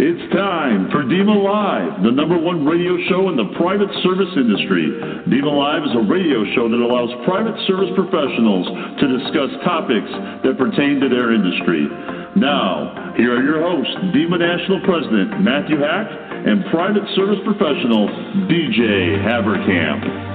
It's time for DEMA Live, the number one radio show in the private service industry. DEMA Live is a radio show that allows private service professionals to discuss topics that pertain to their industry. Now, here are your hosts, DEMA National President Matthew Hack and private service professional DJ Haverkamp.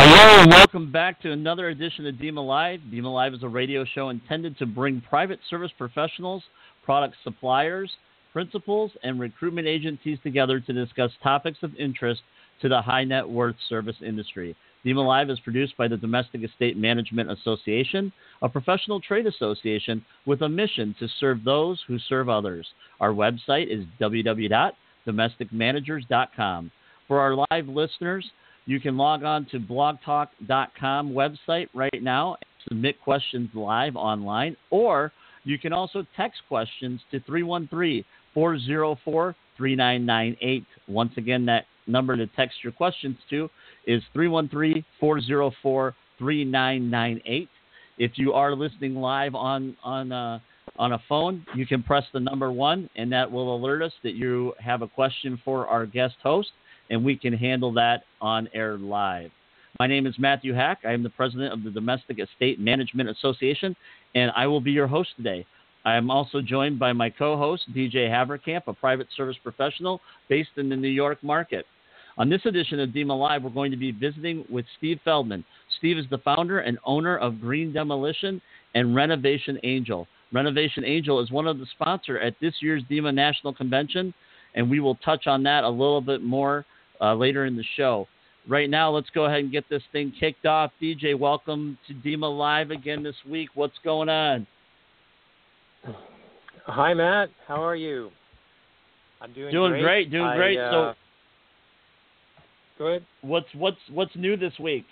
Hello and welcome back to another edition of DEMA Live. DEMA Live is a radio show intended to bring private service professionals product suppliers, principals, and recruitment agencies together to discuss topics of interest to the high net worth service industry. DEMA Live is produced by the Domestic Estate Management Association, a professional trade association with a mission to serve those who serve others. Our website is www.domesticmanagers.com. For our live listeners, you can log on to blogtalk.com website right now and submit questions live online or you can also text questions to 313 404 3998. Once again, that number to text your questions to is 313 404 3998. If you are listening live on, on, uh, on a phone, you can press the number one, and that will alert us that you have a question for our guest host, and we can handle that on air live. My name is Matthew Hack. I am the president of the Domestic Estate Management Association, and I will be your host today. I am also joined by my co host, DJ Haverkamp, a private service professional based in the New York market. On this edition of DEMA Live, we're going to be visiting with Steve Feldman. Steve is the founder and owner of Green Demolition and Renovation Angel. Renovation Angel is one of the sponsors at this year's DEMA National Convention, and we will touch on that a little bit more uh, later in the show right now, let's go ahead and get this thing kicked off. DJ, welcome to DEMA Live again this week. What's going on? Hi, Matt. How are you? I'm doing doing great. great doing I, great. Uh, so, good. What's what's what's new this week?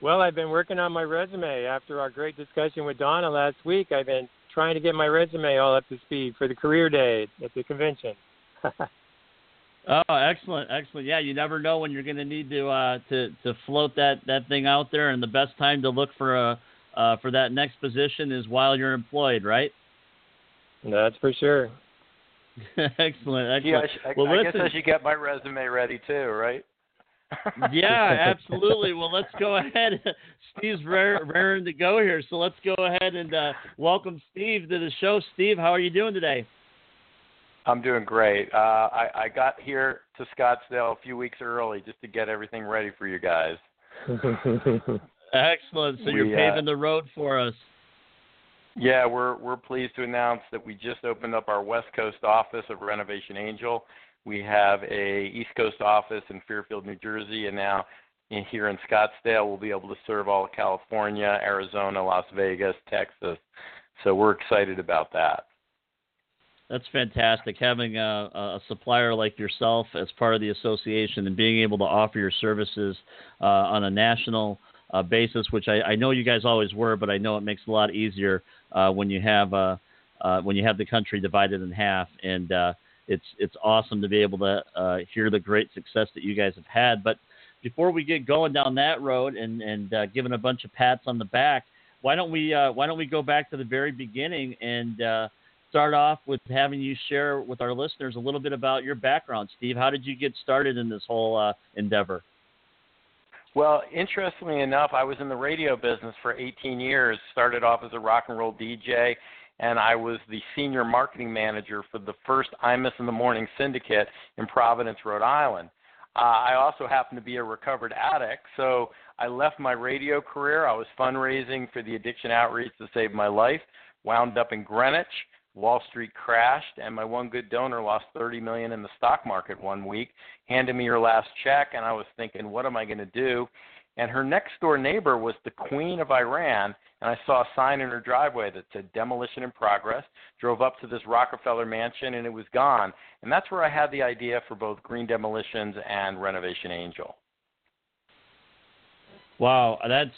Well, I've been working on my resume after our great discussion with Donna last week. I've been trying to get my resume all up to speed for the career day at the convention. Oh, excellent, excellent. Yeah, you never know when you're going to need to uh, to to float that that thing out there, and the best time to look for a uh, for that next position is while you're employed, right? That's for sure. excellent, excellent. Yeah, I, well, I guess I should get my resume ready too, right? yeah, absolutely. Well, let's go ahead. Steve's raring to go here, so let's go ahead and uh, welcome Steve to the show. Steve, how are you doing today? I'm doing great. Uh, I, I got here to Scottsdale a few weeks early just to get everything ready for you guys. Excellent. So you're We, uh, paving the road for us. Yeah, we're we're pleased to announce that we just opened up our West Coast office of Renovation Angel. We have a East Coast office in Fairfield, New Jersey, and now in, here in Scottsdale, we'll be able to serve all of California, Arizona, Las Vegas, Texas. So we're excited about that. That's fantastic. Having a, a supplier like yourself as part of the association and being able to offer your services uh, on a national uh, basis, which I, I, know you guys always were, but I know it makes it a lot easier uh, when you have uh, uh, when you have the country divided in half. And uh, it's it's awesome to be able to hear the great success that you guys have had. But before we get going down that road and and giving a bunch of pats on the back, why don't we why don't we go back to the very beginning and start off with having you share with our listeners a little bit about your background, Steve. How did you get started in this whole uh, endeavor? Well, interestingly enough, I was in the radio business for 18 years. Started off as a rock and roll DJ, and I was the senior marketing manager for the first Imus in the Morning syndicate in Providence, Rhode Island. Uh, I also happen to be a recovered addict, so I left my radio career. I was fundraising for the Addiction Outreach to save my life. Wound up in Greenwich Wall Street crashed, and my one good donor lost 30 million in the stock market one week. Handed me her last check, and I was thinking, what am I going to do? And her next door neighbor was the Queen of Iran, and I saw a sign in her driveway that said demolition in progress. Drove up to this Rockefeller mansion, and it was gone. And that's where I had the idea for both Green Demolitions and Renovation Angel. Wow, that's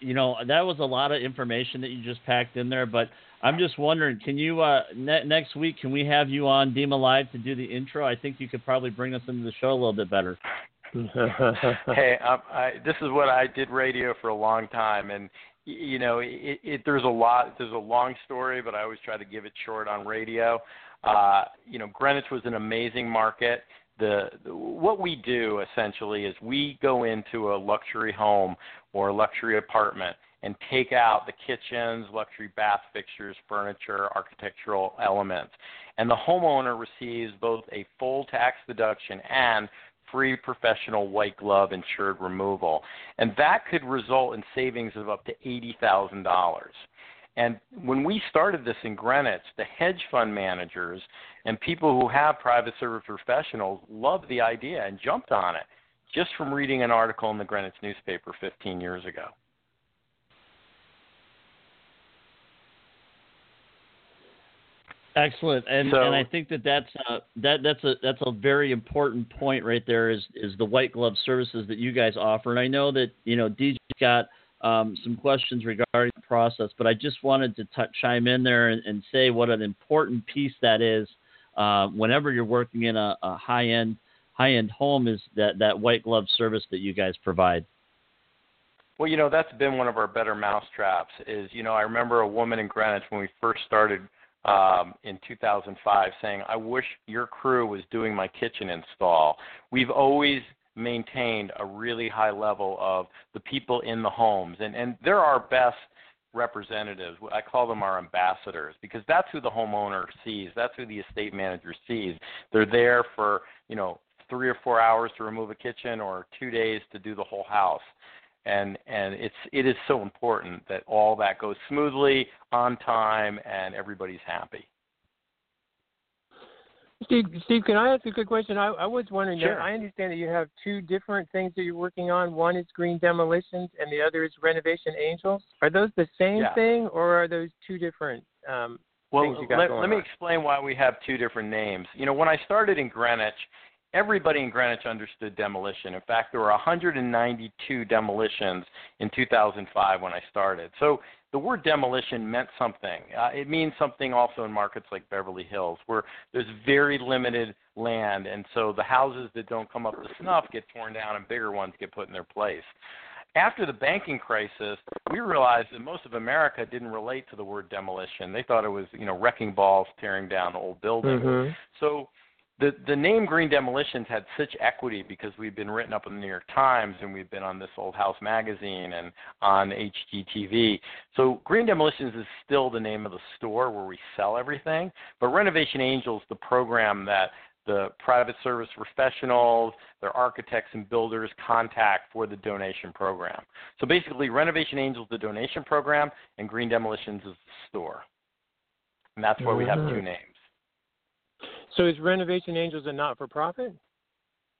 you know that was a lot of information that you just packed in there, but I'm just wondering, can you uh, ne- next week can we have you on DEMA Live to do the intro? I think you could probably bring us into the show a little bit better. hey, um, I, this is what I did radio for a long time, and you know, it, it, there's a lot. There's a long story, but I always try to give it short on radio. Uh, you know, Greenwich was an amazing market. The, the what we do essentially is we go into a luxury home or a luxury apartment and take out the kitchens, luxury bath fixtures, furniture, architectural elements. And the homeowner receives both a full tax deduction and free professional white glove insured removal. And that could result in savings of up to $80,000. And when we started this in Greenwich, the hedge fund managers and people who have private service professionals loved the idea and jumped on it just from reading an article in the Greenwich newspaper 15 years ago. Excellent, and so, and I think that that's uh, that that's a that's a very important point right there. Is is the white glove services that you guys offer? And I know that you know DJ got um, some questions regarding the process, but I just wanted to t- chime in there and, and, say what an important piece that is. Uh, whenever you're working in a, a high end high end home, is that that white glove service that you guys provide. Well, you know that's been one of our better mousetraps. Is you know I remember a woman in Greenwich when we first started um, in 2005 saying, I wish your crew was doing my kitchen install. We've always maintained a really high level of the people in the homes, and, and they're our best representatives. I call them our ambassadors because that's who the homeowner sees. That's who the estate manager sees. They're there for, you know, three or four hours to remove a kitchen or two days to do the whole house and and it's it is so important that all that goes smoothly on time and everybody's happy. Steve, Steve, can I ask a quick question? I, I was wondering. Sure. I understand that you have two different things that you're working on. One is green demolitions, and the other is renovation angels. Are those the same yeah. thing, or are those two different um, well, things you got let, going let me explain why we have two different names. You know, when I started in Greenwich, everybody in Greenwich understood demolition. In fact, there were 192 demolitions in 2005 when I started. So the word demolition meant something. Uh, it means something also in markets like Beverly Hills, where there's very limited land, and so the houses that don't come up to snuff get torn down, and bigger ones get put in their place. After the banking crisis, we realized that most of America didn't relate to the word demolition. They thought it was, you know, wrecking balls tearing down old buildings. Mm-hmm. So the the name Green Demolitions had such equity because we've been written up in the New York Times and we've been on this Old House magazine and on HGTV. So Green Demolitions is still the name of the store where we sell everything, but Renovation Angels, the program that the private service professionals, their architects and builders contact for the donation program. So basically, Renovation Angels the donation program, and Green Demolitions is the store, and that's why we have two names. So is Renovation Angels a not-for-profit?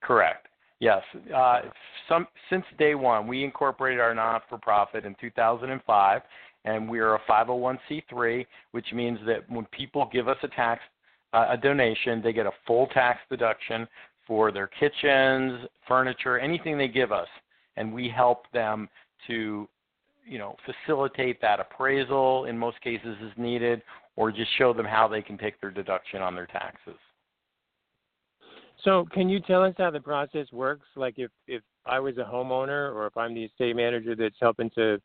Correct. Yes. Uh, some, since day one, we incorporated our not-for-profit in 2005, and we are a 501c3, which means that when people give us a tax, uh, a donation, they get a full tax deduction for their kitchens, furniture, anything they give us, and we help them to, you know, facilitate that appraisal in most cases is needed, or just show them how they can take their deduction on their taxes. So, can you tell us how the process works? Like, if if I was a homeowner, or if I'm the estate manager that's helping to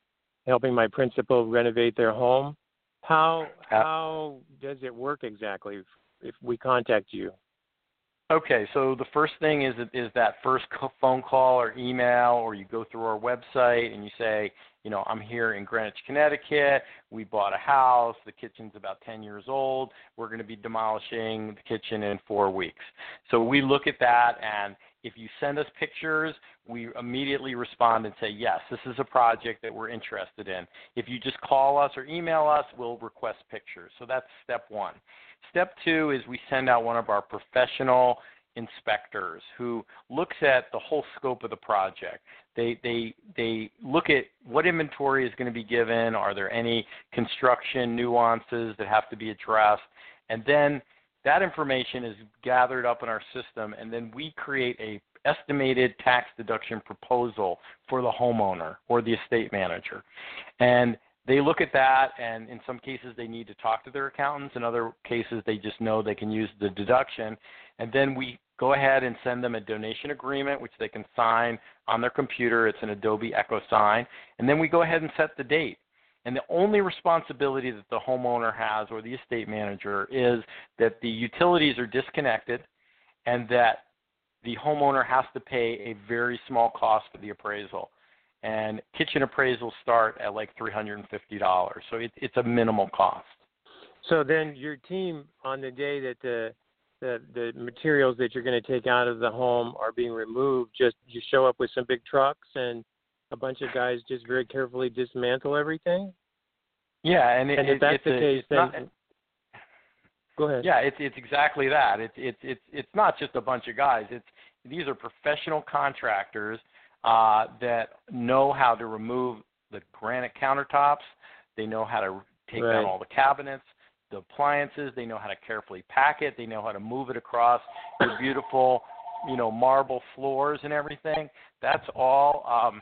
helping my principal renovate their home, how uh, how does it work exactly? If, if we contact you. Okay, so the first thing is is that first phone call or email, or you go through our website and you say, you know, I'm here in Greenwich, Connecticut. We bought a house. The kitchen's about 10 years old. We're going to be demolishing the kitchen in four weeks. So we look at that, and if you send us pictures, we immediately respond and say, yes, this is a project that we're interested in. If you just call us or email us, we'll request pictures. So that's step one. Step two is we send out one of our professional inspectors who looks at the whole scope of the project. They they they look at what inventory is going to be given. Are there any construction nuances that have to be addressed? And then that information is gathered up in our system, and then we create a estimated tax deduction proposal for the homeowner or the estate manager. And they look at that, and in some cases they need to talk to their accountants. In other cases, they just know they can use the deduction. And then we go ahead and send them a donation agreement, which they can sign on their computer. It's an Adobe Echo Sign. And then we go ahead and set the date. And the only responsibility that the homeowner has or the estate manager is that the utilities are disconnected and that the homeowner has to pay a very small cost for the appraisal. And kitchen appraisals start at like $350. So it, it's a minimal cost. So then your team on the day that the the the materials that you're going to take out of the home are being removed, just you show up with some big trucks and a bunch of guys just very carefully dismantle everything. Yeah, and, it, and if it, that's it's the a, case, then not, go ahead. Yeah, it's it's exactly that. It's it's it's it's not just a bunch of guys. It's these are professional contractors uh, that know how to remove the granite countertops. They know how to take Right. down all the cabinets, the appliances. They know how to carefully pack it. They know how to move it across the beautiful, you know, marble floors and everything. That's all. Um,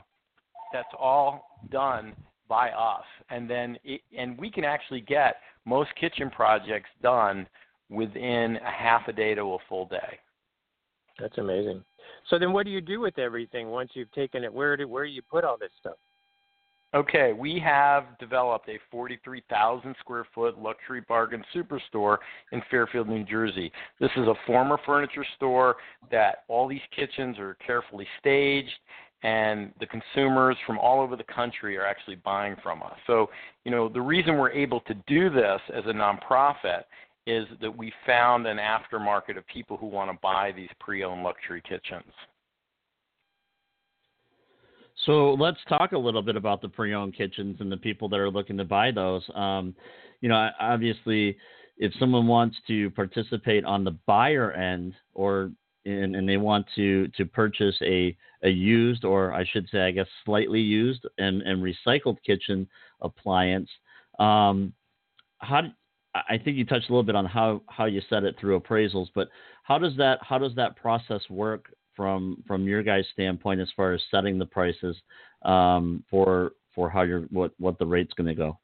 that's all done by us, and then it, and we can actually get most kitchen projects done within a half a day to a full day. That's amazing. So then, what do you do with everything once you've taken it? Where do where do you put all this stuff? Okay, we have developed a 43,000 square foot luxury bargain superstore in Fairfield, New Jersey. This is a former furniture store that all these kitchens are carefully staged and the consumers from all over the country are actually buying from us. So, you know, the reason we're able to do this as a nonprofit is that we found an aftermarket of people who want to buy these pre-owned luxury kitchens. So let's talk a little bit about the pre-owned kitchens and the people that are looking to buy those. Um, you know, obviously, if someone wants to participate on the buyer end, or and, and they want to to purchase a a used, or I should say, I guess, slightly used and and recycled kitchen appliance, um, how? I think you touched a little bit on how how you set it through appraisals, but how does that how does that process work from from your guys' standpoint as far as setting the prices um, for for how you're what what the rate's going to go?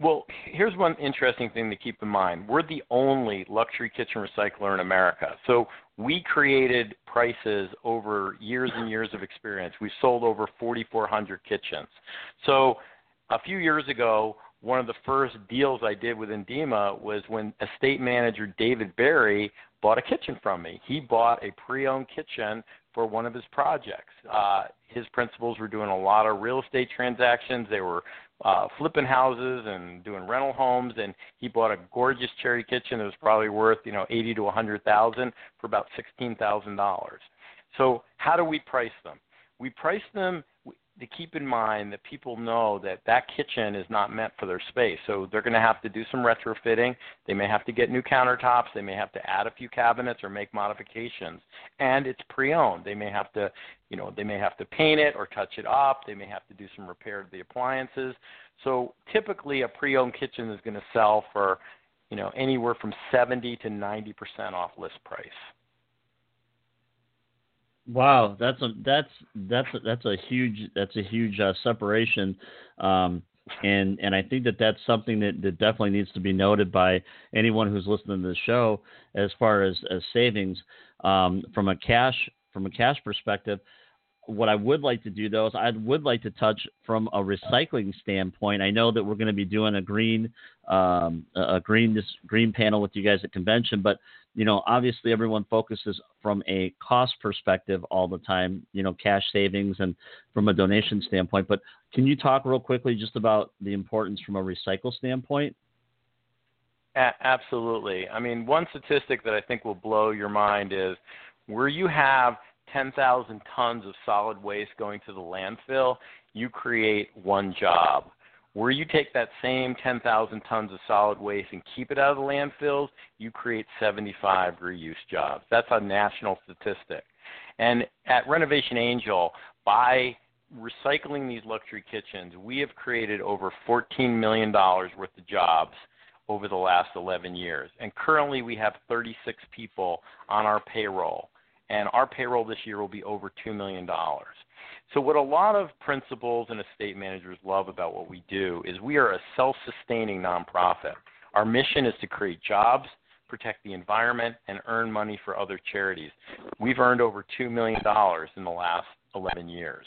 Well, here's one interesting thing to keep in mind. We're the only luxury kitchen recycler in America. So we created prices over years and years of experience. We've sold over 4,400 kitchens. So a few years ago, one of the first deals I did with Endema was when estate manager David Barry bought a kitchen from me. He bought a pre-owned kitchen for one of his projects. Uh, his principals were doing a lot of real estate transactions. They were uh, flipping houses and doing rental homes, and he bought a gorgeous cherry kitchen that was probably worth you know eighty to a hundred thousand for about sixteen thousand dollars. So how do we price them? We price them to keep in mind that people know that that kitchen is not meant for their space. So they're going to have to do some retrofitting. They may have to get new countertops. They may have to add a few cabinets or make modifications. And it's pre-owned. They may have to, you know, they may have to paint it or touch it up. They may have to do some repair to the appliances. So typically a pre-owned kitchen is going to sell for, you know, anywhere from 70 to 90% off list price. Wow, that's a that's that's a, that's a huge that's a huge uh, separation, um, and and I think that that's something that, that definitely needs to be noted by anyone who's listening to the show as far as, as savings um, from a cash from a cash perspective. What I would like to do though is I would like to touch from a recycling standpoint. I know that we're going to be doing a green um, a green this green panel with you guys at convention, but you know, obviously everyone focuses from a cost perspective all the time, you know, cash savings and from a donation standpoint. But can you talk real quickly just about the importance from a recycle standpoint? A- absolutely. I mean, one statistic that I think will blow your mind is where you have 10,000 tons of solid waste going to the landfill, you create one job. Where you take that same 10,000 tons of solid waste and keep it out of the landfills, you create 75 reuse jobs. That's a national statistic. And at Renovation Angel, by recycling these luxury kitchens, we have created over $14 million worth of jobs over the last 11 years. And currently, we have 36 people on our payroll. And our payroll this year will be over $2 million. So, what a lot of principals and estate managers love about what we do is we are a self sustaining nonprofit. Our mission is to create jobs, protect the environment, and earn money for other charities. We've earned over $2 million in the last 11 years.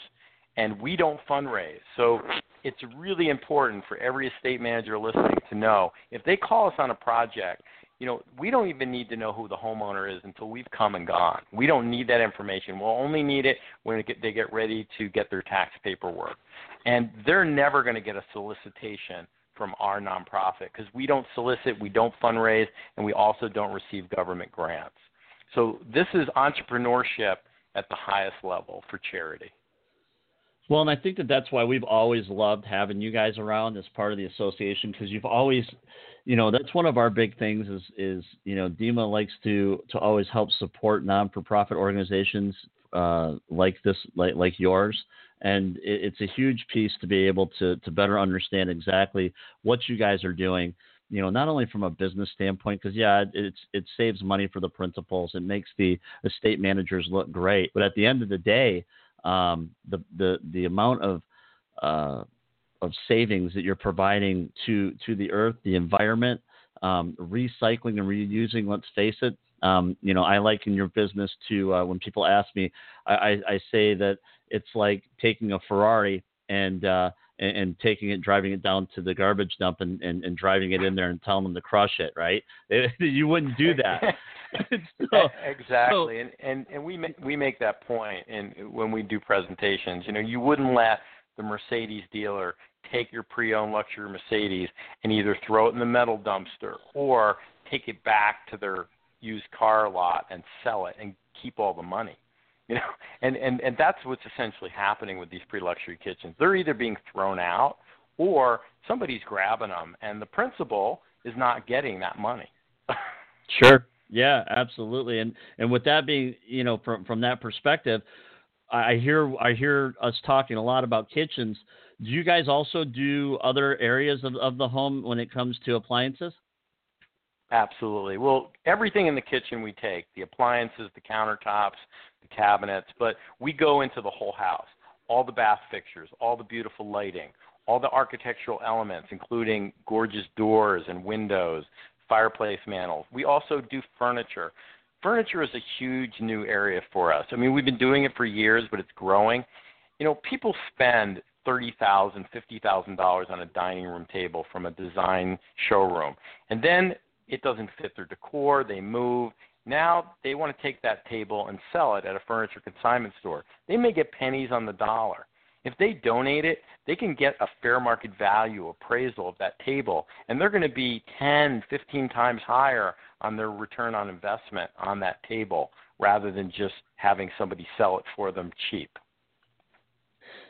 and we don't fundraise. So it's really important for every estate manager listening to know if they call us on a project, you know, we don't even need to know who the homeowner is until we've come and gone. We don't need that information. We'll only need it when they get ready to get their tax paperwork. And they're never going to get a solicitation from our nonprofit because we don't solicit, we don't fundraise, and we also don't receive government grants. So this is entrepreneurship at the highest level for charity. Well, and I think that that's why we've always loved having you guys around as part of the association because you've always, you know, that's one of our big things is is you know DEMA likes to to always help support non for profit organizations uh, like this like like yours. And it, it's a huge piece to be able to to better understand exactly what you guys are doing you know not only from a business standpoint because yeah it's it saves money for the principals. It makes the estate managers look great. But at the end of the day um, the the the amount of uh, of savings that you're providing to to the earth the environment um, recycling and reusing let's face it um, you know, I liken your business to uh, when people ask me, I, I, I, say that it's like taking a Ferrari and, uh, and, and taking it, driving it down to the garbage dump, and, and, and driving it in there and telling them to crush it. Right? you wouldn't do that. so, exactly, so, and, and and we make we make that point, and when we do presentations, you know, you wouldn't let the Mercedes dealer take your pre-owned luxury Mercedes and either throw it in the metal dumpster or take it back to their used car lot and sell it and keep all the money you know and and and that's what's essentially happening with these pre-luxury kitchens. They're either being thrown out or somebody's grabbing them and the principal is not getting that money. Sure. Yeah absolutely. And and with that being you know from from that perspective i hear i hear us talking a lot about kitchens. Do you guys also do other areas of, of the home when it comes to appliances? Absolutely. Well, everything in the kitchen we take the appliances, the countertops, the cabinets, but we go into the whole house. All the bath fixtures, all the beautiful lighting, all the architectural elements, including gorgeous doors and windows, fireplace mantels. We also do furniture. Furniture is a huge new area for us. I mean, we've been doing it for years, but it's growing. You know, people spend thirty thousand, fifty thousand dollars on a dining room table from a design showroom, and then it doesn't fit their decor, they move. Now they want to take that table and sell it at a furniture consignment store. They may get pennies on the dollar. If they donate it, they can get a fair market value appraisal of that table, and they're going to be 10, 15 times higher on their return on investment on that table rather than just having somebody sell it for them cheap.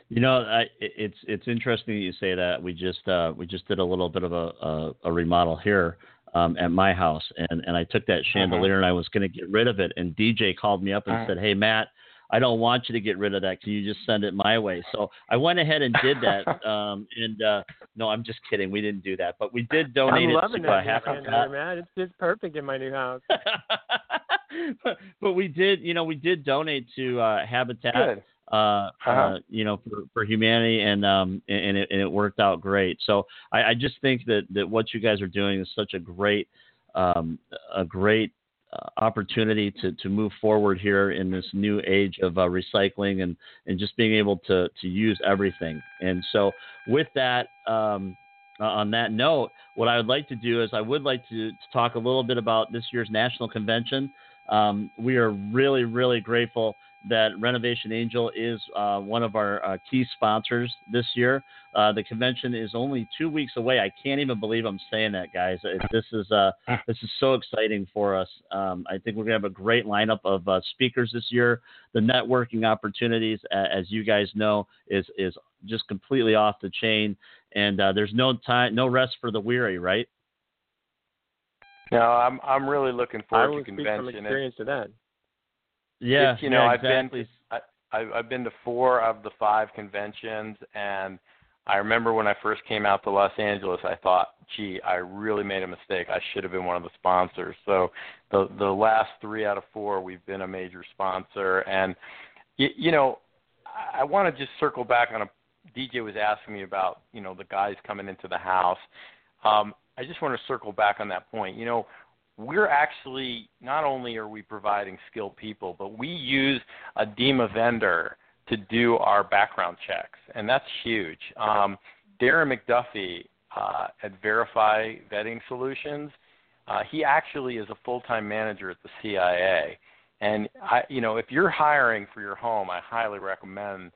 You know, I, it's it's interesting that you say that. We just uh, we just did a little bit of a, a, a remodel here um, at my house, and and I took that uh-huh. chandelier uh-huh. and I was going to get rid of it, and DJ called me up and uh-huh. said, "Hey Matt, I don't want you to get rid of that. Can you just send it my way?" So I went ahead and did that. um, and uh, no, I'm just kidding. We didn't do that, but we did donate I'm it to that uh, chandelier, man. It's just perfect in my new house. but, but we did, you know, we did donate to uh, Habitat. Good uh, uh-huh. uh, you know, for, for humanity, and um, and it, and it worked out great. So I, I just think that that what you guys are doing is such a great, um, a great uh, opportunity to to move forward here in this new age of uh, recycling and and just being able to to use everything. And so with that. Um, uh, on that note, what I would like to do is I would like to, to talk a little bit about this year's national convention. Um, we are really, really grateful that Renovation Angel is uh, one of our uh, key sponsors this year. Uh, the convention is only two weeks away. I can't even believe I'm saying that, guys. This is uh, this is so exciting for us. Um, I think we're gonna have a great lineup of uh, speakers this year. The networking opportunities, as you guys know, is is just completely off the chain, and uh, there's no time, no rest for the weary, right? No, I'm I'm really looking forward to convention. I from experience to that. Yeah, you know, yeah, I've been to, I, I've been to four of the five conventions, and I remember when I first came out to Los Angeles, I thought, gee, I really made a mistake. I should have been one of the sponsors. So the the last three out of four, we've been a major sponsor, and you, you know, I, I want to just circle back on a DJ was asking me about, you know, the guys coming into the house. Um, I just want to circle back on that point. You know, we're actually not only are we providing skilled people, but we use a DEMA vendor to do our background checks, and that's huge. Um, Darren McDuffie uh, at Verify Vetting Solutions, uh, he actually is a full-time manager at the CIA. And I, you know, if you're hiring for your home, I highly recommend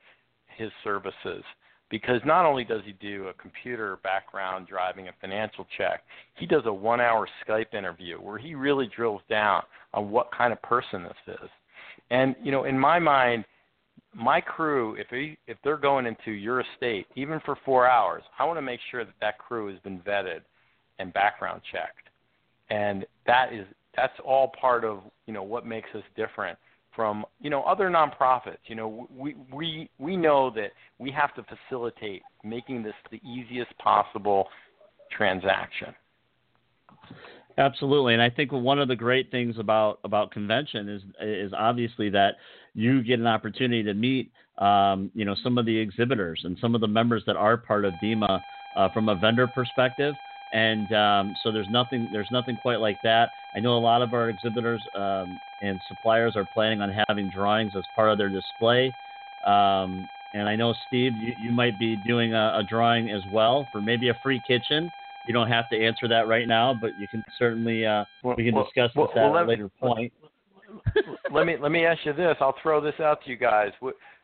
his services because not only does he do a computer background driving a financial check, he does a one hour Skype interview where he really drills down on what kind of person this is. And, you know, in my mind, my crew, if he, if they're going into your estate, even for four hours, I want to make sure that that crew has been vetted and background checked, and that is that's all part of you know what makes us different from you know other nonprofits. You know, we we we know that we have to facilitate making this the easiest possible transaction. Absolutely, and I think one of the great things about about convention is is obviously that you get an opportunity to meet um, you know some of the exhibitors and some of the members that are part of DEMA uh, from a vendor perspective and um, so there's nothing there's nothing quite like that. I know a lot of our exhibitors um, and suppliers are planning on having drawings as part of their display. Um, and I know Steve, you, you might be doing a, a, drawing as well for maybe a free kitchen. You don't have to answer that right now, but you can certainly uh, well, we can well, discuss well, this at a later point. let me let me ask you this. I'll throw this out to you guys.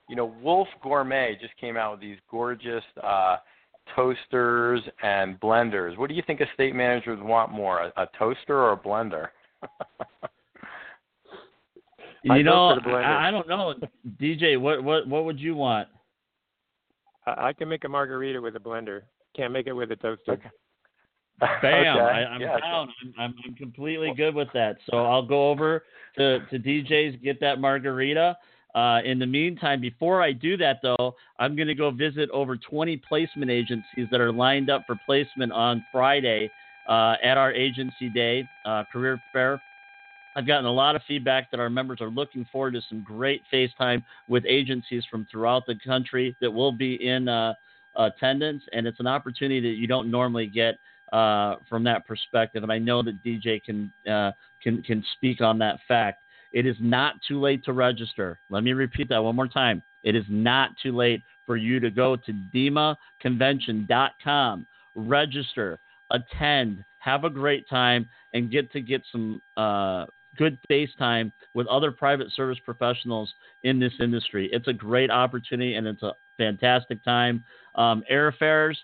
You know, Wolf Gourmet just came out with these gorgeous. Uh, toasters and blenders. What do you think estate managers want more, a, a toaster or a blender? you know, I, I don't know, DJ. What what what would you want? I, I can make a margarita with a blender. Can't make it with a toaster. Okay. Bam! okay. I, am yeah, down. I'm, I'm, I'm completely good with that. So I'll go over to to DJ's get that margarita. Uh, in the meantime, before I do that, though, I'm going to go visit over 20 placement agencies that are lined up for placement on Friday uh, at our agency day uh, career fair. I've gotten a lot of feedback that our members are looking forward to some great FaceTime with agencies from throughout the country that will be in uh, attendance, and it's an opportunity that you don't normally get uh, from that perspective. And I know that DJ can uh, can can speak on that fact. It is not too late to register. Let me repeat that one more time. It is not too late for you to go to demaconvention.com, register, attend, have a great time, and get to get some uh, good face time with other private service professionals in this industry. It's a great opportunity and it's a fantastic time. Um, airfares,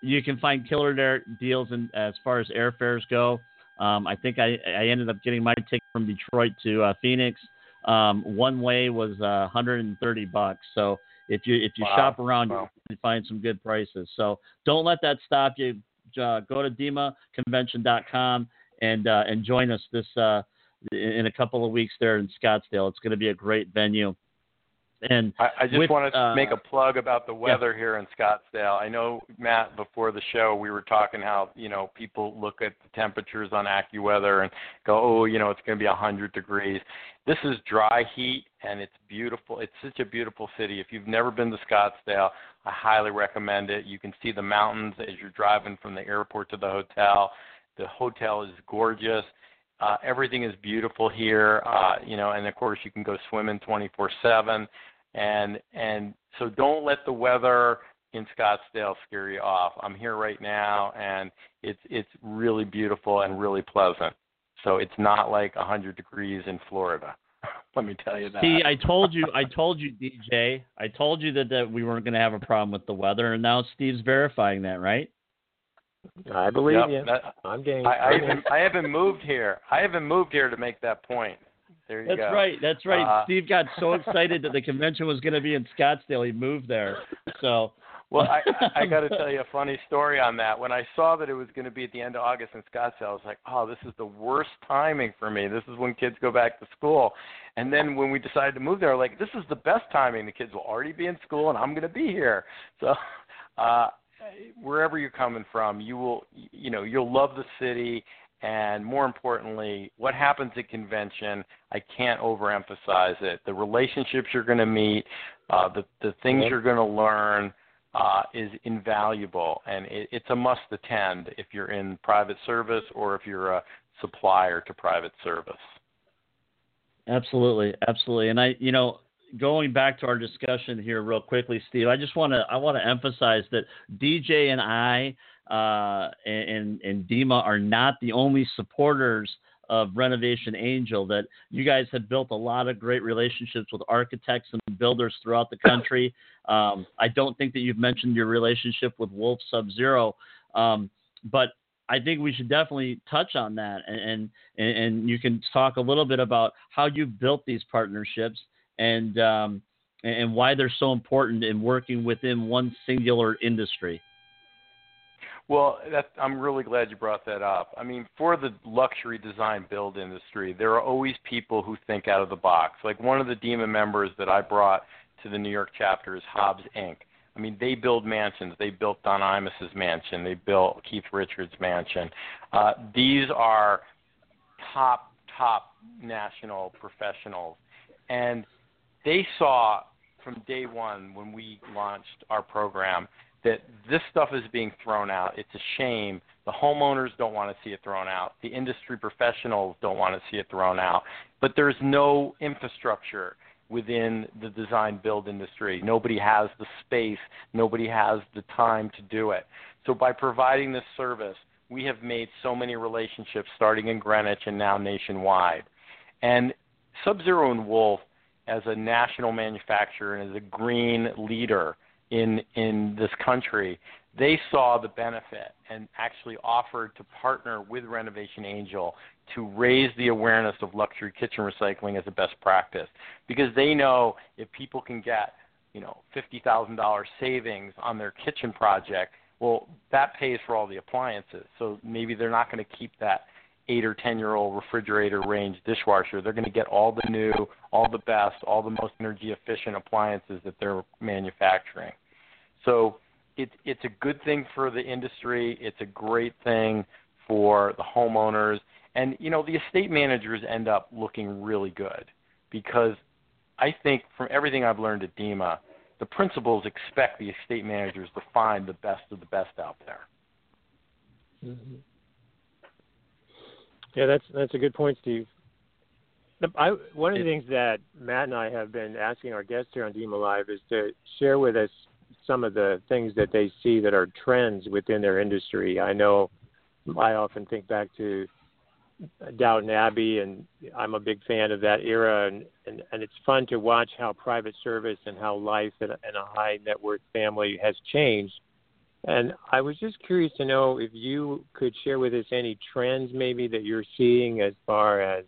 you can find killer deals in, as far as airfares go. Um, I think I, I ended up getting my ticket from Detroit to uh, Phoenix. Um, one way was uh, 130 bucks. So if you if you wow. shop around, wow. you can find some good prices. So don't let that stop you. Uh, go to demaconvention.com and uh, and join us this uh, in a couple of weeks there in Scottsdale. It's going to be a great venue. And I, I just with, want to uh, make a plug about the weather yeah. here in Scottsdale. I know Matt before the show we were talking how you know people look at the temperatures on AccuWeather and go, oh, you know it's going to be a hundred degrees. This is dry heat and it's beautiful. It's such a beautiful city. If you've never been to Scottsdale, I highly recommend it. You can see the mountains as you're driving from the airport to the hotel. The hotel is gorgeous. Uh, everything is beautiful here, uh, you know, and of course you can go swimming 24/7, and and so don't let the weather in Scottsdale scare you off. I'm here right now, and it's it's really beautiful and really pleasant. So it's not like 100 degrees in Florida. Let me tell you that. See, I told you, I told you, DJ, I told you that, that we weren't going to have a problem with the weather, and now Steve's verifying that, right? I believe yep, you. That, I'm game. I, I, haven't, I haven't moved here. I haven't moved here to make that point. There you that's go. right. That's right. Uh, Steve got so excited that the convention was going to be in Scottsdale, he moved there. So. Well, I, I got to tell you a funny story on that. When I saw that it was going to be at the end of August in Scottsdale, I was like, "Oh, this is the worst timing for me. This is when kids go back to school." And then when we decided to move there, like, "This is the best timing. The kids will already be in school, and I'm going to be here." So, uh, wherever you're coming from, you will you know you'll love the city, and more importantly, what happens at convention. I can't overemphasize it. The relationships you're going to meet, uh, the the things you're going to learn. Uh, is invaluable, and it, it's a must attend if you're in private service or if you're a supplier to private service. Absolutely, absolutely, and I, you know, going back to our discussion here real quickly, Steve, I just want to I want to emphasize that DJ and I uh, and and DEMA are not the only supporters of Renovation Angel. That you guys have built a lot of great relationships with architects and builders throughout the country. Um, I don't think that you've mentioned your relationship with Wolf Sub Zero, um, but I think we should definitely touch on that, and, and and you can talk a little bit about how you built these partnerships and um, and why they're so important in working within one singular industry. Well, I'm really glad you brought that up. I mean, for the luxury design build industry, there are always people who think out of the box. Like one of the DEMA members that I brought to the New York chapter is Hobbs Inc. I mean, they build mansions. They built Don Imus's mansion. They built Keith Richards' mansion. Uh, these are top, top national professionals. And they saw from day one when we launched our program that this stuff is being thrown out. It's a shame. The homeowners don't want to see it thrown out. The industry professionals don't want to see it thrown out. But there's no infrastructure within the design build industry. Nobody has the space, nobody has the time to do it. So by providing this service, we have made so many relationships starting in Greenwich and now nationwide. And Sub Zero and Wolf, as a national manufacturer and as a green leader in in this country, they saw the benefit and actually offered to partner with Renovation Angel to raise the awareness of luxury kitchen recycling as a best practice because they know if people can get you know $50,000 savings on their kitchen project, well that pays for all the appliances. So maybe they're not going to keep that 8 or 10 year old refrigerator range dishwasher. They're going to get all the new, all the best, all the most energy efficient appliances that they're manufacturing. So it, it's a good thing for the industry. It's a great thing for the homeowners. And, you know, the estate managers end up looking really good because I think from everything I've learned at DEMA, the principals expect the estate managers to find the best of the best out there. Mm-hmm. Yeah, that's that's a good point, Steve. I, one of the things that Matt and I have been asking our guests here on DEMA Live is to share with us some of the things that they see that are trends within their industry. I know I often think back to Downton Abbey, and I'm a big fan of that era, and, and, and it's fun to watch how private service and how life in a, in a high net worth family has changed and I was just curious to know if you could share with us any trends maybe that you're seeing as far as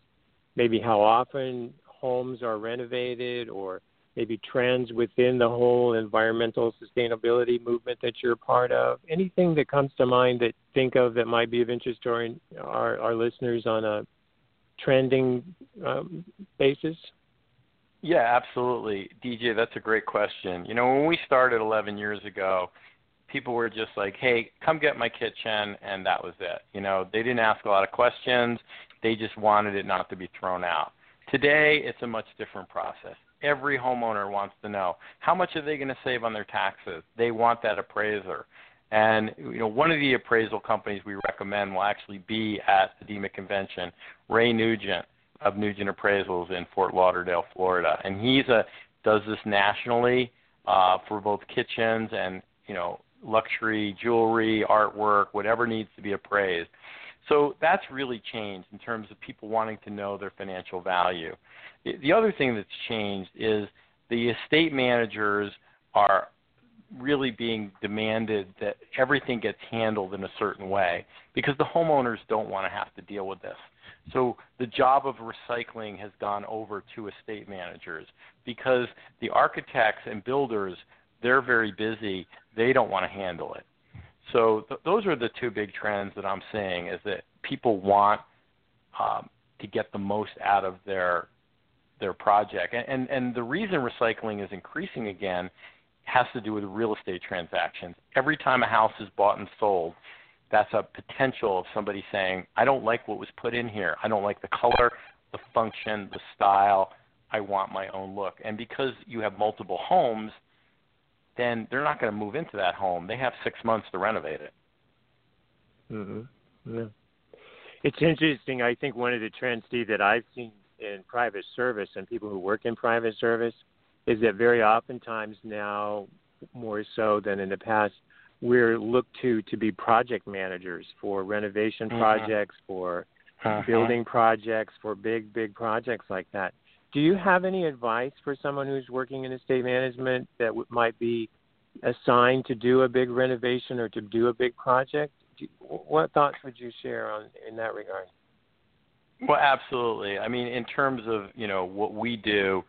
maybe how often homes are renovated or maybe trends within the whole environmental sustainability movement that you're part of. Anything that comes to mind that think of that might be of interest to our, our, listeners on a trending um, basis? Yeah, absolutely. DJ, that's a great question. You know, when we started 11 years ago, people were just like, "Hey, come get my kitchen," and that was it. You know, they didn't ask a lot of questions. They just wanted it not to be thrown out. Today, it's a much different process. Every homeowner wants to know how much are they going to save on their taxes. They want that appraiser. And you know, one of the appraisal companies we recommend will actually be at the DEMA convention, Ray Nugent of Nugent Appraisals in Fort Lauderdale, Florida, and he's a does this nationally uh, for both kitchens and you know luxury jewelry, artwork, whatever needs to be appraised. So that's really changed in terms of people wanting to know their financial value. The other thing that's changed is the estate managers are really being demanded that everything gets handled in a certain way because the homeowners don't want to have to deal with this. So the job of recycling has gone over to estate managers because the architects and builders they're very busy. They don't want to handle it. So th- those are the two big trends that I'm seeing is that people want um, to get the most out of their their project, and, and and the reason recycling is increasing again has to do with real estate transactions. Every time a house is bought and sold, that's a potential of somebody saying, I don't like what was put in here. I don't like the color, the function, the style. I want my own look. And because you have multiple homes, then they're not going to move into that home. They have six months to renovate it. Mm-hmm. Yeah. It's interesting. I think one of the trends, Steve, that I've seen in private service and people who work in private service is that very oftentimes now, more so than in the past, we're looked to to be project managers for renovation Mhm. projects, for Uh-huh. building projects, for big big projects like that. Do you have any advice for someone who's working in estate management that w- might be assigned to do a big renovation or to do a big project? Do, what thoughts would you share on in that regard? Well, absolutely. I mean, in terms of you know what we do,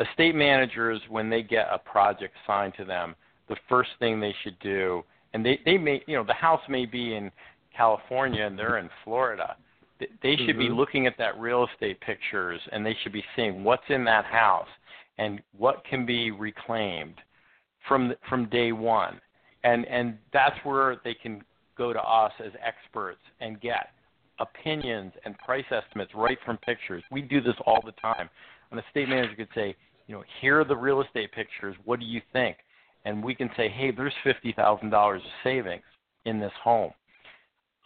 estate managers when they get a project assigned to them, the first thing they should do, and they they may you know the house may be in California and they're in Florida. They- should be Mhm. looking at that real estate pictures and they should be seeing what's in that house and what can be reclaimed from from day one. And and that's where they can go to us as experts and get opinions and price estimates right from pictures. We do this all the time. An estate manager could say, you know, here are the real estate pictures. What do you think? And we can say, hey, there's fifty thousand dollars of savings in this home.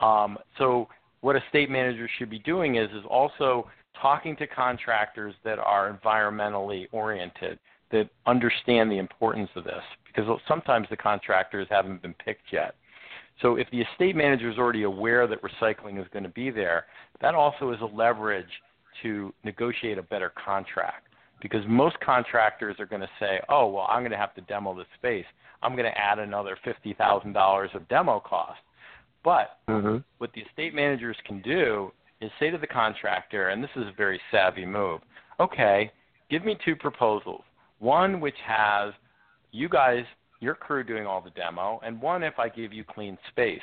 Um, so what a state manager should be doing is is also talking to contractors that are environmentally oriented, that understand the importance of this, because sometimes the contractors haven't been picked yet. So if the estate manager is already aware that recycling is going to be there, that also is a leverage to negotiate a better contract. Because most contractors are going to say, "Oh, well, I'm going to have to demo this space. I'm going to add another fifty thousand dollars of demo cost." But Mm-hmm. what the estate managers can do is say to the contractor, and this is a very savvy move, okay, give me two proposals. One which has you guys, your crew doing all the demo, and one if I give you clean space.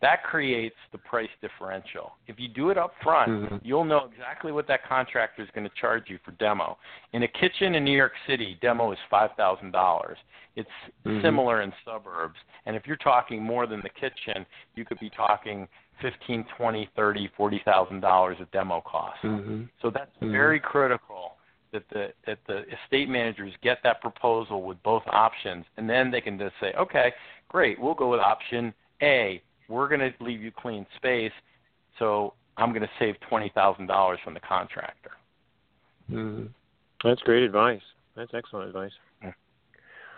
That creates the price differential. If you do it up front, Mhm. you'll know exactly what that contractor is going to charge you for demo. In a kitchen in New York City, demo is $5,000. It's Mhm. similar in suburbs. And if you're talking more than the kitchen, you could be talking fifteen, twenty, thirty, forty thousand dollars of demo costs. Mm-hmm. So that's Mhm. very critical that the that the estate managers get that proposal with both options, and then they can just say, okay, great, we'll go with option A. We're going to leave you clean space, so I'm going to save twenty thousand dollars from the contractor. Mm-hmm. That's great advice. That's excellent advice.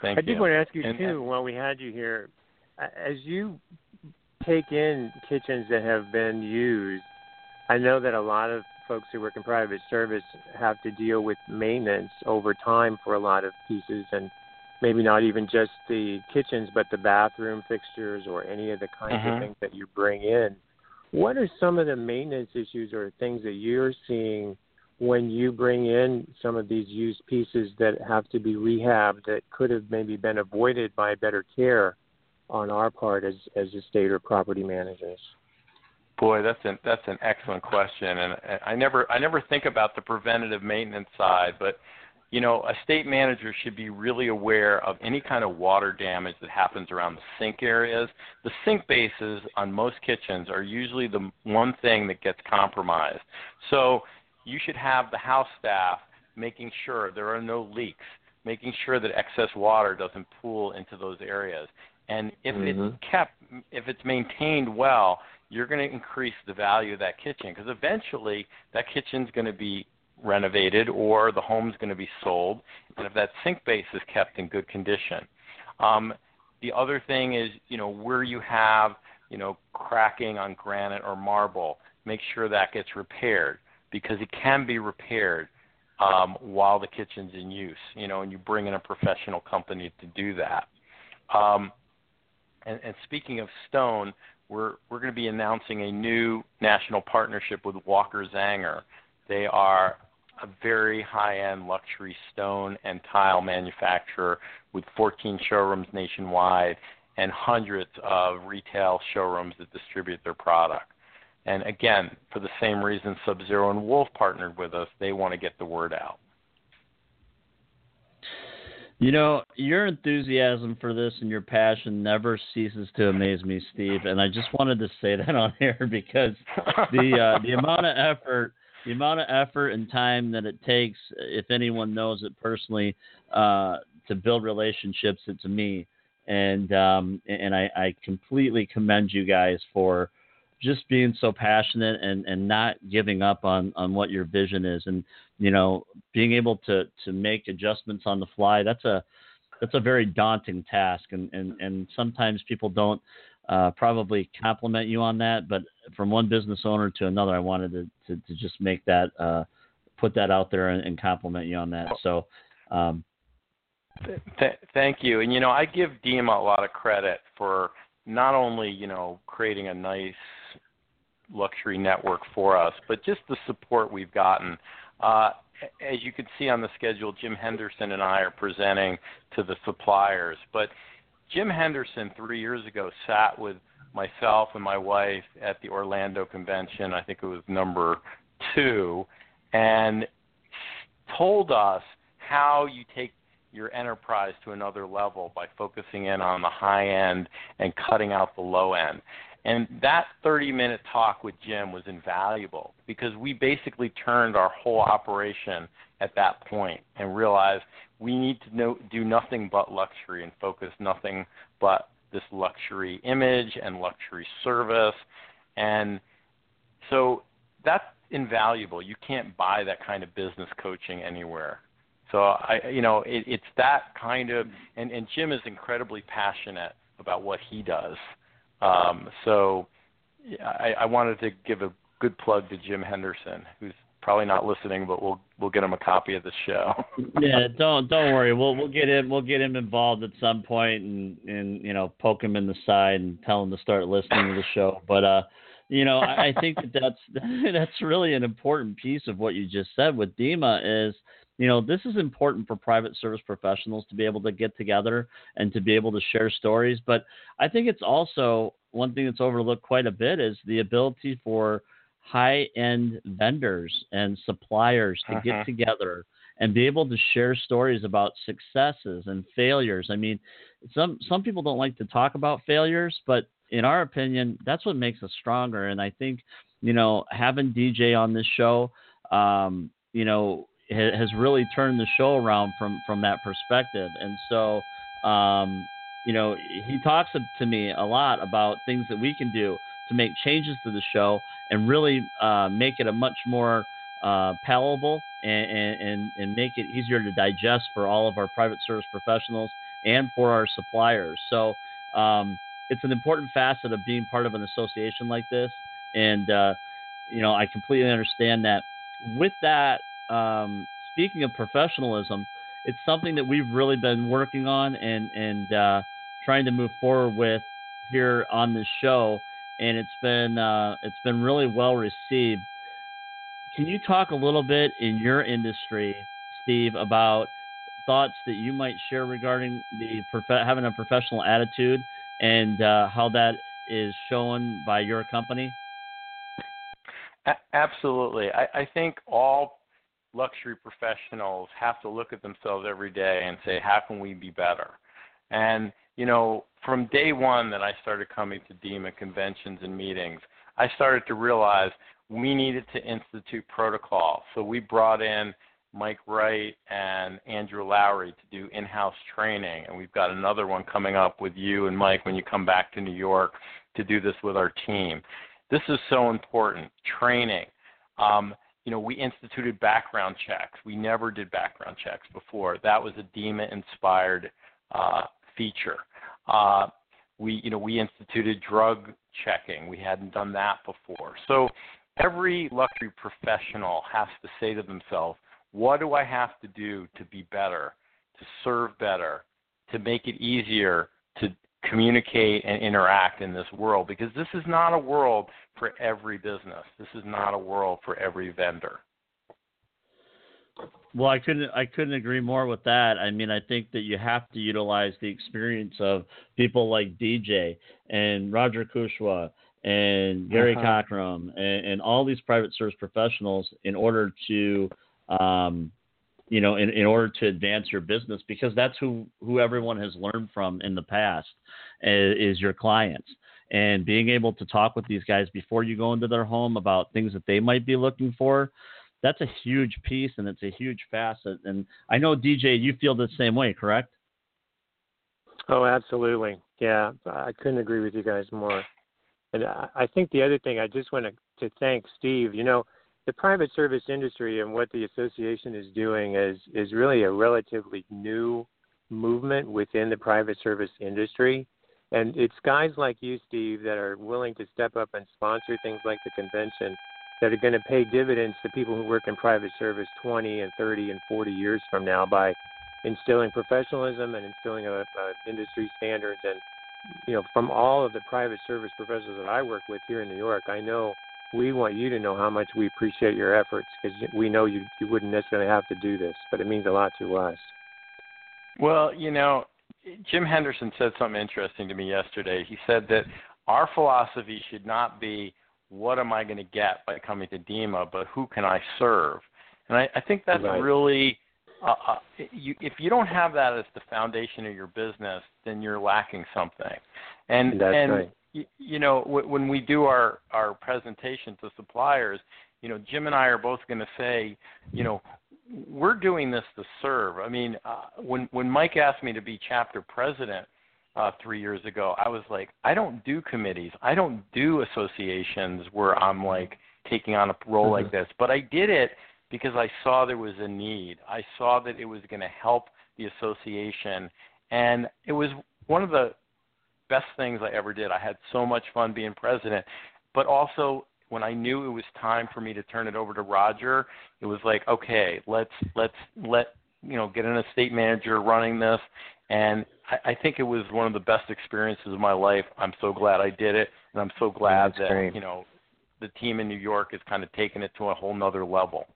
Thank I you. did want to ask you And- too, while we had you here, as you take in kitchens that have been used, I know that a lot of folks who work in private service have to deal with maintenance over time for a lot of pieces, and maybe not even just the kitchens, but the bathroom fixtures or any of the kinds Mhm. of things that you bring in. What are some of the maintenance issues or things that you're seeing when you bring in some of these used pieces that have to be rehabbed that could have maybe been avoided by better care on our part as as estate or property managers? Boy, that's an that's an excellent question, and and I never I never think about the preventative maintenance side, but you know, a state manager should be really aware of any kind of water damage that happens around the sink areas. The sink bases on most kitchens are usually the one thing that gets compromised. So you should have the house staff making sure there are no leaks, making sure that excess water doesn't pool into those areas. And if Mhm. it's kept, if it's maintained well, you're going to increase the value of that kitchen because eventually that kitchen's going to be renovated or the home's going to be sold, and if that sink base is kept in good condition. Um, the other thing is, you know, where you have, you know, cracking on granite or marble, make sure that gets repaired because it can be repaired um, while the kitchen's in use, you know, and you bring in a professional company to do that. Um, and, and speaking of stone, we're we're going to be announcing a new national partnership with Walker Zanger. They are a very high-end luxury stone and tile manufacturer with 14 showrooms nationwide and hundreds of retail showrooms that distribute their product. And again, for the same reason Sub-Zero and Wolf partnered with us, they want to get the word out. You know, your enthusiasm for this and your passion never ceases to amaze me, Steve. And I just wanted to say that on air because the uh, the amount of effort, the amount of effort and time that it takes, if anyone knows it personally, uh, to build relationships, it's me. And um, and I, I completely commend you guys for just being so passionate and, and not giving up on, on what your vision is and you know being able to to make adjustments on the fly that's a that's a very daunting task and and, and sometimes people don't uh, probably compliment you on that but from one business owner to another I wanted to, to, to just make that uh, put that out there and, and compliment you on that so um, Th- thank you. And you know, I give DEMA a lot of credit for not only you know creating a nice luxury network for us, but just the support we've gotten. Uh, as you can see on the schedule, Jim Henderson and I are presenting to the suppliers. But Jim Henderson three years ago sat with myself and my wife at the Orlando convention. I think it was number two, and told us how you take your enterprise to another level by focusing in on the high end and cutting out the low end. And that 30 minute talk with Jim was invaluable because we basically turned our whole operation at that point and realized we need to know, do nothing but luxury and focus nothing but this luxury image and luxury service. And so that's invaluable. You can't buy that kind of business coaching anywhere. So I, you know, it, it's that kind of, and, and Jim is incredibly passionate about what he does. Um, so I, I wanted to give a good plug to Jim Henderson, who's probably not listening, but we'll we'll get him a copy of the show. yeah, don't don't worry. We'll we'll get him we'll get him involved at some point and and you know poke him in the side and tell him to start listening to the show. But uh, you know, I, I think that that's that's really an important piece of what you just said with DEMA is you know, this is important for private service professionals to be able to get together and to be able to share stories. But I think it's also one thing that's overlooked quite a bit is the ability for high end vendors and suppliers to uh-huh. get together and be able to share stories about successes and failures. I mean, some some people don't like to talk about failures, but in our opinion, that's what makes us stronger. And I think, you know, having DJ on this show, um, you know, has really turned the show around from from that perspective. And so, um, you know, he talks to me a lot about things that we can do to make changes to the show and really uh, make it a much more uh, palatable and, and, and make it easier to digest for all of our private service professionals and for our suppliers. So um, it's an important facet of being part of an association like this. And, uh, you know, I completely understand that. With that, um, speaking of professionalism, it's something that we've really been working on and and uh, trying to move forward with here on this show, and it's been uh, it's been really well received. Can you talk a little bit in your industry, Steve, about thoughts that you might share regarding the prof- having a professional attitude and uh, how that is shown by your company? A- absolutely. I, I think all luxury professionals have to look at themselves every day and say, how can we be better? And, you know, from day one that I started coming to DEMA conventions and meetings, I started to realize we needed to institute protocol. So we brought in Mike Wright and Andrew Lowry to do in house training. And we've got another one coming up with you and Mike when you come back to New York to do this with our team. This is so important training. Um, you know, we instituted background checks. We never did background checks before. That was a DEMA inspired uh, feature. Uh, we, you know, we instituted drug checking. We hadn't done that before. So every luxury professional has to say to themselves, what do I have to do to be better, to serve better, to make it easier to communicate and interact in this world because this is not a world for every business. This is not a world for every vendor. Well, I couldn't I couldn't agree more with that. I mean, I think that you have to utilize the experience of people like DJ and Roger Kushwa and Gary uh-huh. Cockrum and, and, all these private service professionals in order to um, you know, in, in order to advance your business because that's who, who everyone has learned from in the past is, is your clients. And being able to talk with these guys before you go into their home about things that they might be looking for, that's a huge piece and it's a huge facet. And I know DJ, you feel the same way, correct? Oh, absolutely. Yeah, I couldn't agree with you guys more. And I, think the other thing I just want to, to thank Steve. You know, the private service industry and what the association is doing is is really a relatively new movement within the private service industry. And it's guys like you, Steve, that are willing to step up and sponsor things like the convention that are going to pay dividends to people who work in private service 20 and 30 and 40 years from now by instilling professionalism and instilling a, a industry standards. And you know, from all of the private service professionals that I work with here in New York, I know we want you to know how much we appreciate your efforts because we know you you wouldn't necessarily have to do this, but it means a lot to us. Well, you know, Jim Henderson said something interesting to me yesterday. He said that our philosophy should not be what am I going to get by coming to DEMA, but who can I serve? And I, I think that's right. really, uh, uh, you, if you don't have that as the foundation of your business, then you're lacking something. And that's and right. you, you know w- when we do our our presentation to suppliers, you know Jim and I are both going to say, you know, we're doing this to serve. I mean, uh, when when Mike asked me to be chapter president uh, three years ago, I was like, I don't do committees, I don't do associations where I'm like taking on a role mm-hmm. like this, but I did it because I saw there was a need. I saw that it was going to help the association, and it was one of the best things I ever did. I had so much fun being president, but also when I knew it was time for me to turn it over to Roger, it was like, okay, let's let's let you know get an estate manager running this, and I, I think it was one of the best experiences of my life. I'm so glad I did it, and I'm so glad that great. you know the team in New York has kind of taken it to a whole nother level.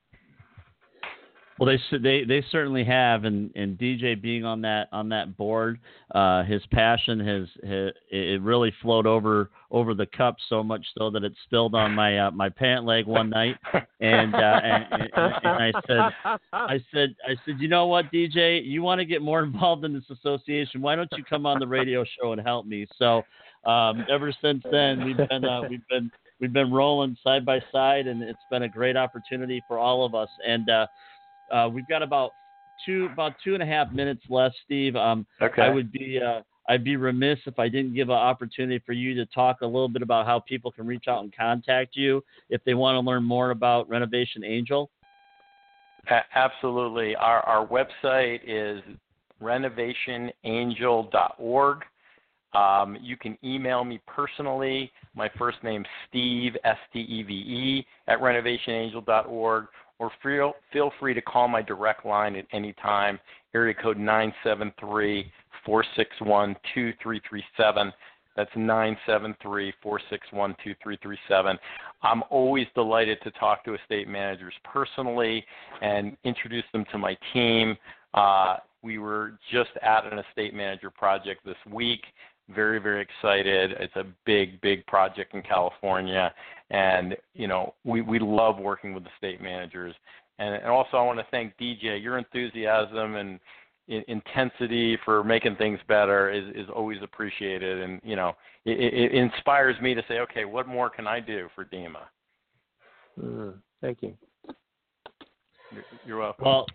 Well, they they they certainly have, and and DJ being on that on that board, uh, his passion has, has it really flowed over over the cup so much so that it spilled on my uh, my pant leg one night, and, uh, and, and and I said I said I said you know what DJ, you want to get more involved in this association? Why don't you come on the radio show and help me? So um, ever since then, we've been uh, we've been we've been rolling side by side, and it's been a great opportunity for all of us, and. Uh, we've got about two about two and a half minutes left, Steve. Um, okay. I would be uh, I'd be remiss if I didn't give an opportunity for you to talk a little bit about how people can reach out and contact you if they want to learn more about Renovation Angel. Absolutely. Our our website is renovationangel.org. Um, you can email me personally. My first name Steve S T E V E at renovationangel.org, or feel, feel free to call my direct line at any time, area code 973 461 2337. That's 973 461 2337. I'm always delighted to talk to estate managers personally and introduce them to my team. Uh, we were just at an estate manager project this week. Very, very excited. It's a big, big project in California, and you know we we love working with the state managers. And, and also, I want to thank DJ. Your enthusiasm and intensity for making things better is is always appreciated, and you know it, it inspires me to say, okay, what more can I do for DEMA? Mm, thank you. You're welcome. Well,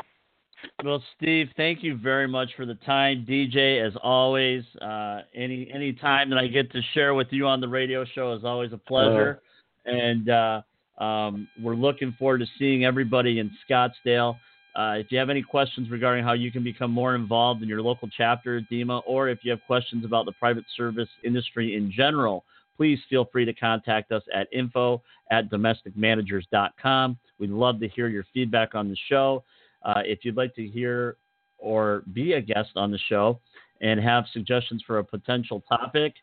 well, Steve, thank you very much for the time. DJ, as always, uh, any any time that I get to share with you on the radio show is always a pleasure. Uh, and uh, um, we're looking forward to seeing everybody in Scottsdale. Uh, if you have any questions regarding how you can become more involved in your local chapter at DEMA, or if you have questions about the private service industry in general, please feel free to contact us at info at domesticmanagers.com. We'd love to hear your feedback on the show. Uh, if you'd like to hear or be a guest on the show and have suggestions for a potential topic,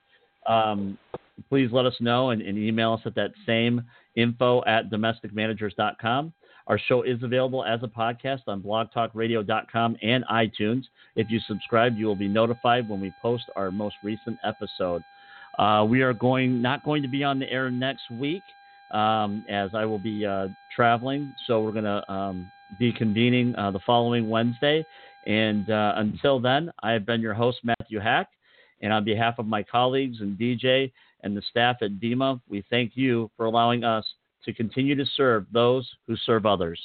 um, please let us know and, and, email us at that same info at domesticmanagers.com. Our show is available as a podcast on blogtalkradio.com and iTunes. If you subscribe, you will be notified when we post our most recent episode. Uh, we are going not going to be on the air next week um, as I will be uh, traveling, so we're going to um, be convening uh, the following Wednesday. And uh, until then, I have been your host, Matthew Hack. And on behalf of my colleagues and DJ and the staff at DEMA, we thank you for allowing us to continue to serve those who serve others.